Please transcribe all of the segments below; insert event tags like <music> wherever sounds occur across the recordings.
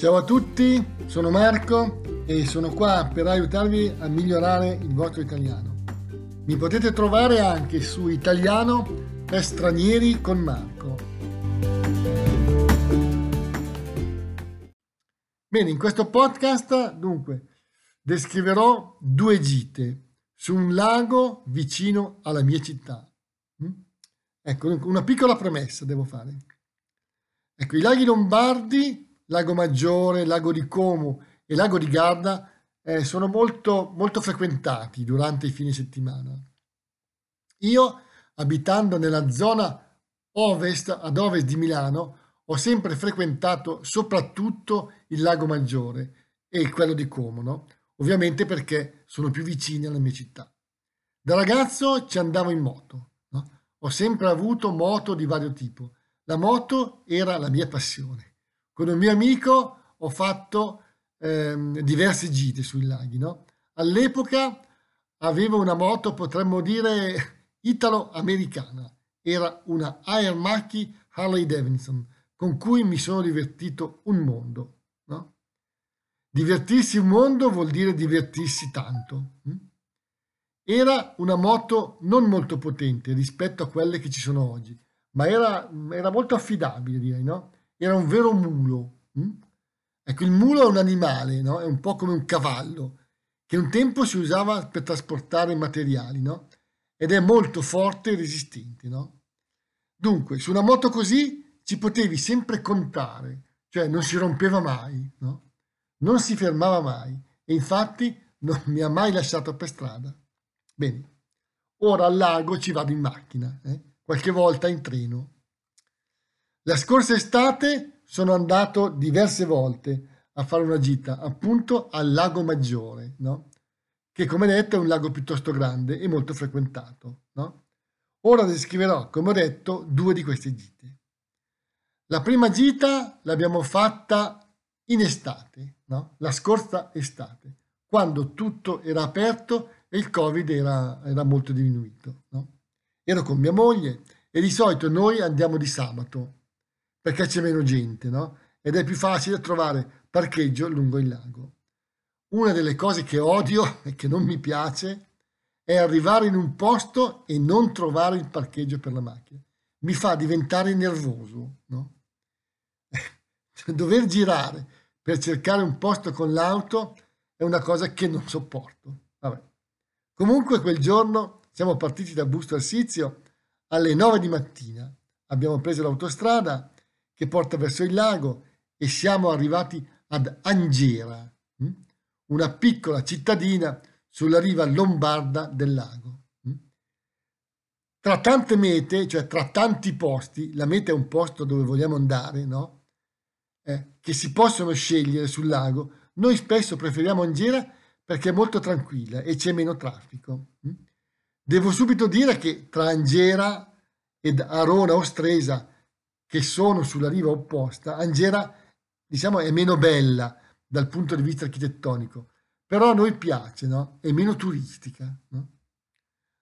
Ciao a tutti, sono Marco e sono qua per aiutarvi a migliorare il vostro italiano. Mi potete trovare anche su Italiano per stranieri con Marco. Bene, in questo podcast dunque descriverò due gite su un lago vicino alla mia città. Mm? Ecco, una piccola premessa devo fare. Ecco, i laghi lombardi Lago Maggiore, Lago di Como e Lago di Garda eh, sono molto, molto frequentati durante i fine settimana. Io, abitando nella zona ovest, ad ovest di Milano, ho sempre frequentato soprattutto il Lago Maggiore e quello di Como, no? ovviamente perché sono più vicini alla mia città. Da ragazzo ci andavo in moto, no? ho sempre avuto moto di vario tipo. La moto era la mia passione. Con un mio amico ho fatto ehm, diverse gite sui laghi. No? All'epoca avevo una moto, potremmo dire, italo-americana. Era una Air Macchi Harley Davidson, con cui mi sono divertito un mondo. No? Divertirsi un mondo vuol dire divertirsi tanto. Hm? Era una moto non molto potente rispetto a quelle che ci sono oggi, ma era, era molto affidabile, direi, no? Era un vero mulo. Hm? Ecco, il mulo è un animale, no? è un po' come un cavallo, che un tempo si usava per trasportare materiali, no? ed è molto forte e resistente. No? Dunque, su una moto così ci potevi sempre contare, cioè non si rompeva mai, no? non si fermava mai, e infatti non mi ha mai lasciato per strada. Bene, ora al lago ci vado in macchina, eh? qualche volta in treno. La scorsa estate sono andato diverse volte a fare una gita appunto al Lago Maggiore, no? che come detto è un lago piuttosto grande e molto frequentato. No? Ora descriverò, come ho detto, due di queste gite. La prima gita l'abbiamo fatta in estate, no? la scorsa estate, quando tutto era aperto e il Covid era, era molto diminuito. No? Ero con mia moglie e di solito noi andiamo di sabato perché c'è meno gente, no? Ed è più facile trovare parcheggio lungo il lago. Una delle cose che odio <laughs> e che non mi piace è arrivare in un posto e non trovare il parcheggio per la macchina. Mi fa diventare nervoso, no? <laughs> Dover girare per cercare un posto con l'auto è una cosa che non sopporto. Vabbè. Comunque quel giorno siamo partiti da Busto Arsizio alle 9 di mattina. Abbiamo preso l'autostrada che porta verso il lago e siamo arrivati ad Angera, hm? una piccola cittadina sulla riva lombarda del lago. Hm? Tra tante mete, cioè tra tanti posti, la meta è un posto dove vogliamo andare, no? Eh, che si possono scegliere sul lago, noi spesso preferiamo Angera perché è molto tranquilla e c'è meno traffico. Hm? Devo subito dire che tra Angera ed Arona o Stresa che sono sulla riva opposta, Angera diciamo è meno bella dal punto di vista architettonico, però a noi piace, no? È meno turistica, no?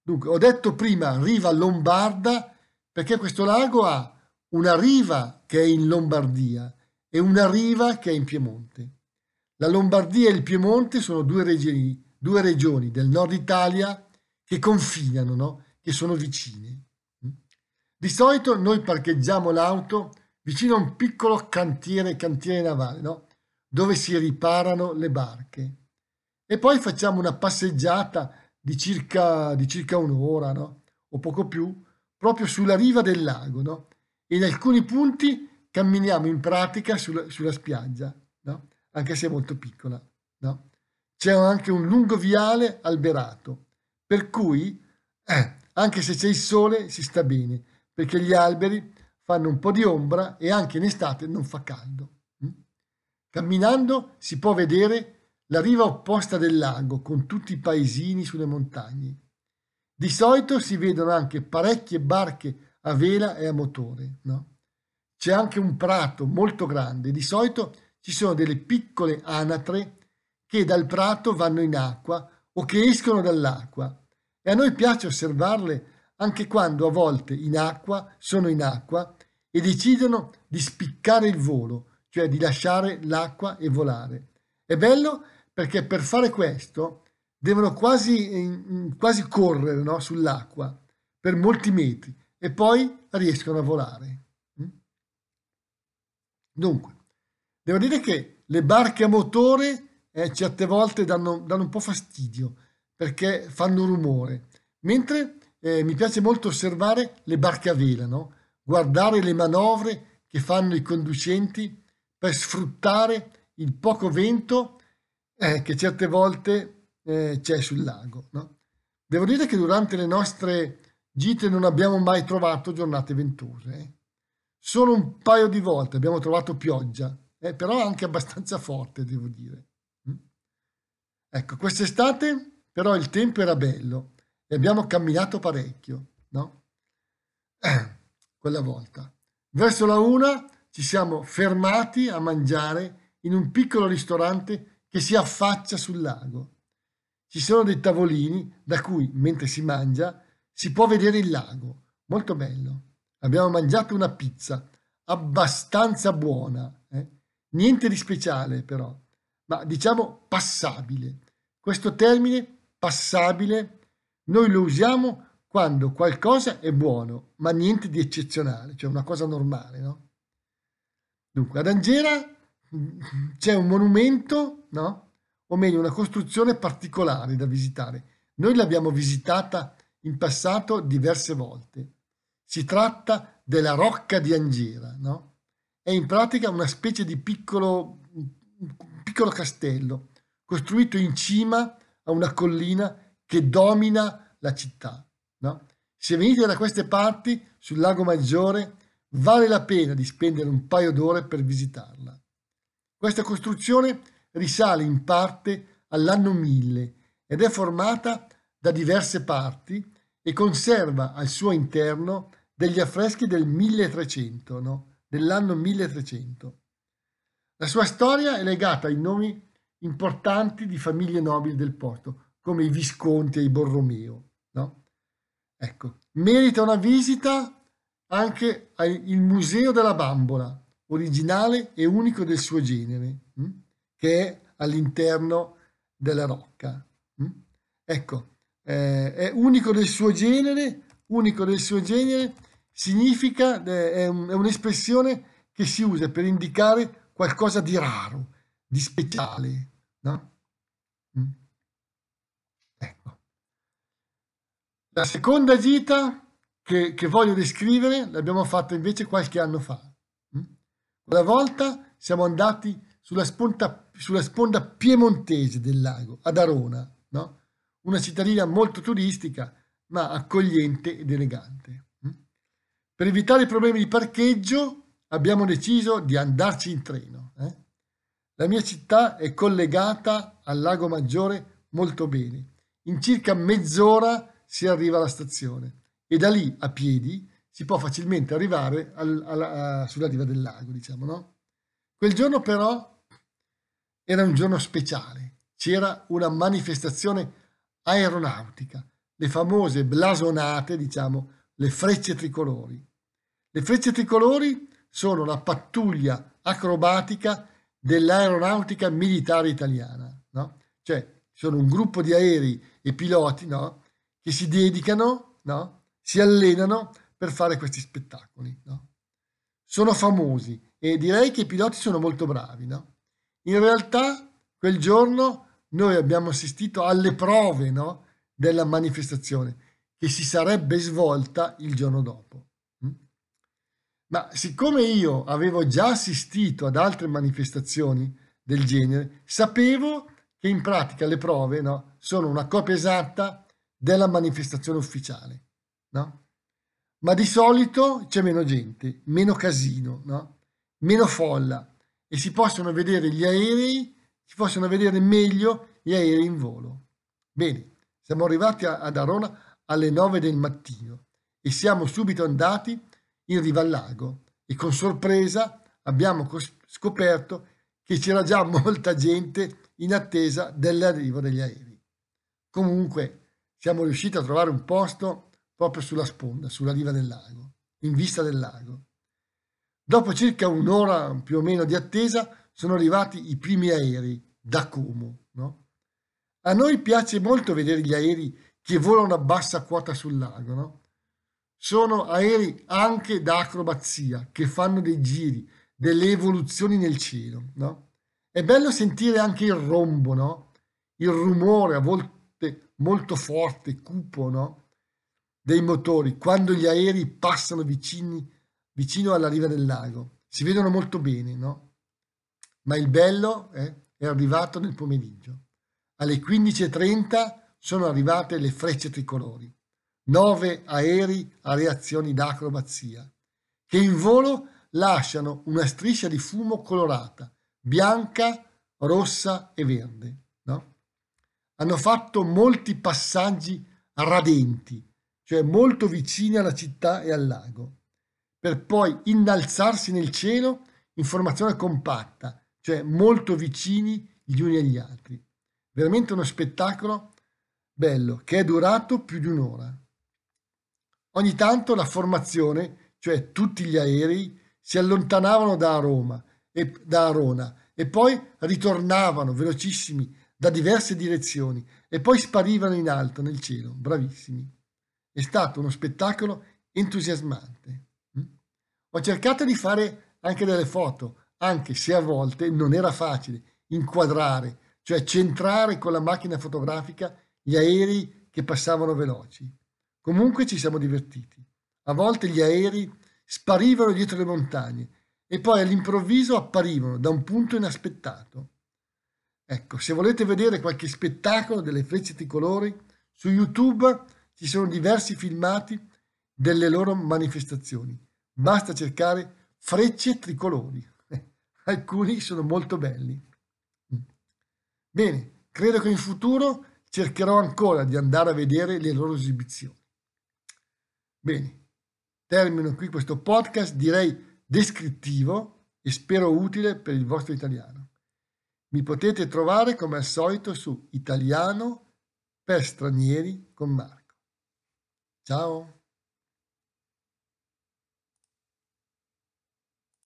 Dunque, ho detto prima riva lombarda perché questo lago ha una riva che è in Lombardia e una riva che è in Piemonte. La Lombardia e il Piemonte sono due regioni, due regioni del nord Italia che confinano, no? che sono vicine. Di solito noi parcheggiamo l'auto vicino a un piccolo cantiere, cantiere navale, no? dove si riparano le barche. E poi facciamo una passeggiata di circa, di circa un'ora, no? o poco più, proprio sulla riva del lago. No? E in alcuni punti camminiamo in pratica sulla, sulla spiaggia, no? anche se molto piccola. No? C'è anche un lungo viale alberato, per cui eh, anche se c'è il sole si sta bene perché gli alberi fanno un po' di ombra e anche in estate non fa caldo. Mm? Camminando si può vedere la riva opposta del lago con tutti i paesini sulle montagne. Di solito si vedono anche parecchie barche a vela e a motore. No? C'è anche un prato molto grande. Di solito ci sono delle piccole anatre che dal prato vanno in acqua o che escono dall'acqua e a noi piace osservarle anche quando a volte in acqua sono in acqua e decidono di spiccare il volo, cioè di lasciare l'acqua e volare. È bello perché per fare questo devono quasi, quasi correre no? sull'acqua per molti metri e poi riescono a volare. Mm? Dunque, devo dire che le barche a motore eh, certe volte danno, danno, un po' fastidio perché fanno rumore, mentre eh, mi piace molto osservare le barche a vela, no? guardare le manovre che fanno i conducenti per sfruttare il poco vento eh, che certe volte eh, c'è sul lago. No? Devo dire che durante le nostre gite non abbiamo mai trovato giornate ventose. Eh. Solo un paio di volte abbiamo trovato pioggia, eh, però anche abbastanza forte, devo dire. Mm. Ecco, quest'estate però il tempo era bello e abbiamo camminato parecchio, no? Eh, quella volta. Verso la una ci siamo fermati a mangiare in un piccolo ristorante che si affaccia sul lago. Ci sono dei tavolini da cui, mentre si mangia, si può vedere il lago, molto bello. Abbiamo mangiato una pizza abbastanza buona, eh? niente di speciale però, ma diciamo passabile. Questo termine passabile noi lo usiamo quando qualcosa è buono, ma niente di eccezionale, cioè una cosa normale, no? Dunque, ad Angera mm, c'è un monumento, no? O meglio, una costruzione particolare da visitare. Noi l'abbiamo visitata in passato diverse volte. Si tratta della Rocca di Angera, no? È in pratica una specie di piccolo, piccolo castello costruito in cima a una collina che domina la città. No? Se venite da queste parti, sul lago Maggiore, vale la pena di spendere un paio d'ore per visitarla. Questa costruzione risale in parte all'anno 1000 ed è formata da diverse parti e conserva al suo interno degli affreschi del 1300, no? dell'anno 1300. La sua storia è legata ai nomi importanti di famiglie nobili del posto, come i Visconti e i Borromeo. No? Ecco, merita una visita anche il Museo della Bambola, originale e unico del suo genere, hm? che è all'interno della rocca. Hm? Ecco, eh, è unico del suo genere, unico del suo genere significa, eh, è, un, è un'espressione che si usa per indicare qualcosa di raro, di speciale, no? Ecco. La seconda gita che, che, voglio descrivere l'abbiamo fatta invece qualche anno fa. Mm. Quella volta siamo andati sulla sponda, sulla sponda piemontese del lago, ad Arona, no? una cittadina molto turistica, ma accogliente ed elegante. Mm? Per evitare i problemi di parcheggio abbiamo deciso di andarci in treno. Eh? La mia città è collegata al lago Maggiore molto bene. In circa mezz'ora si arriva alla stazione e da lì a piedi si può facilmente arrivare al, alla, sulla riva del lago, diciamo, no? Quel giorno però era un giorno speciale. C'era una manifestazione aeronautica, le famose blasonate, diciamo, le frecce tricolori. Le frecce tricolori sono la pattuglia acrobatica dell'aeronautica militare italiana, no? Cioè, sono un gruppo di aerei e piloti, no? Che si dedicano, no? Si allenano per fare questi spettacoli, no? Sono famosi e direi che i piloti sono molto bravi? In realtà, quel giorno noi abbiamo assistito alle prove della manifestazione che si sarebbe svolta il giorno dopo. Mm? Ma siccome io avevo già assistito ad altre manifestazioni del genere, sapevo che in pratica le prove no, sono una copia esatta della manifestazione ufficiale. No? Ma di solito c'è meno gente, meno casino, no? meno folla e si possono vedere gli aerei si possono vedere meglio gli aerei in volo. Bene, siamo arrivati ad Arona alle 9 del mattino e siamo subito andati in riva al lago e con sorpresa abbiamo scoperto che c'era già <laughs> molta gente in attesa dell'arrivo degli aerei. Comunque siamo riusciti a trovare un posto proprio sulla sponda, sulla riva del lago, in vista del lago. Dopo circa un'ora più o meno di attesa sono arrivati i primi aerei da Como. No? A noi piace molto vedere gli aerei che volano a bassa quota sul lago. No? Sono aerei anche da acrobazia, che fanno dei giri, delle evoluzioni nel cielo. No? È bello sentire anche il rombo, no? il rumore a volte molto forte, cupo, no? dei motori quando gli aerei passano vicini, vicino alla riva del lago. Si vedono molto bene, no? Ma il bello eh, è arrivato nel pomeriggio. Alle 15.30 sono arrivate le frecce tricolori, nove aerei a reazioni d'acrobazia, che in volo lasciano una striscia di fumo colorata, bianca, rossa e verde. No? Hanno fatto molti passaggi radenti, cioè molto vicini alla città e al lago, per poi innalzarsi nel cielo in formazione compatta, cioè molto vicini gli uni agli altri. Veramente uno spettacolo bello che è durato più di un'ora. Ogni tanto la formazione, cioè tutti gli aerei, si allontanavano da Roma e da Arona e poi ritornavano velocissimi da diverse direzioni e poi sparivano in alto nel cielo, bravissimi. È stato uno spettacolo entusiasmante. Mm? Ho cercato di fare anche delle foto, anche se a volte non era facile inquadrare, cioè centrare con la macchina fotografica gli aerei che passavano veloci. Comunque ci siamo divertiti. A volte gli aerei sparivano dietro le montagne e poi all'improvviso apparivano da un punto inaspettato. Ecco, se volete vedere qualche spettacolo delle frecce tricolori, su YouTube ci sono diversi filmati delle loro manifestazioni. Basta cercare frecce tricolori. <laughs> Alcuni sono molto belli. Bene, credo che in futuro cercherò ancora di andare a vedere le loro esibizioni. Bene, termino qui questo podcast, direi descrittivo e spero utile per il vostro italiano. Mi potete trovare come al solito su Italiano per stranieri con Marco. Ciao!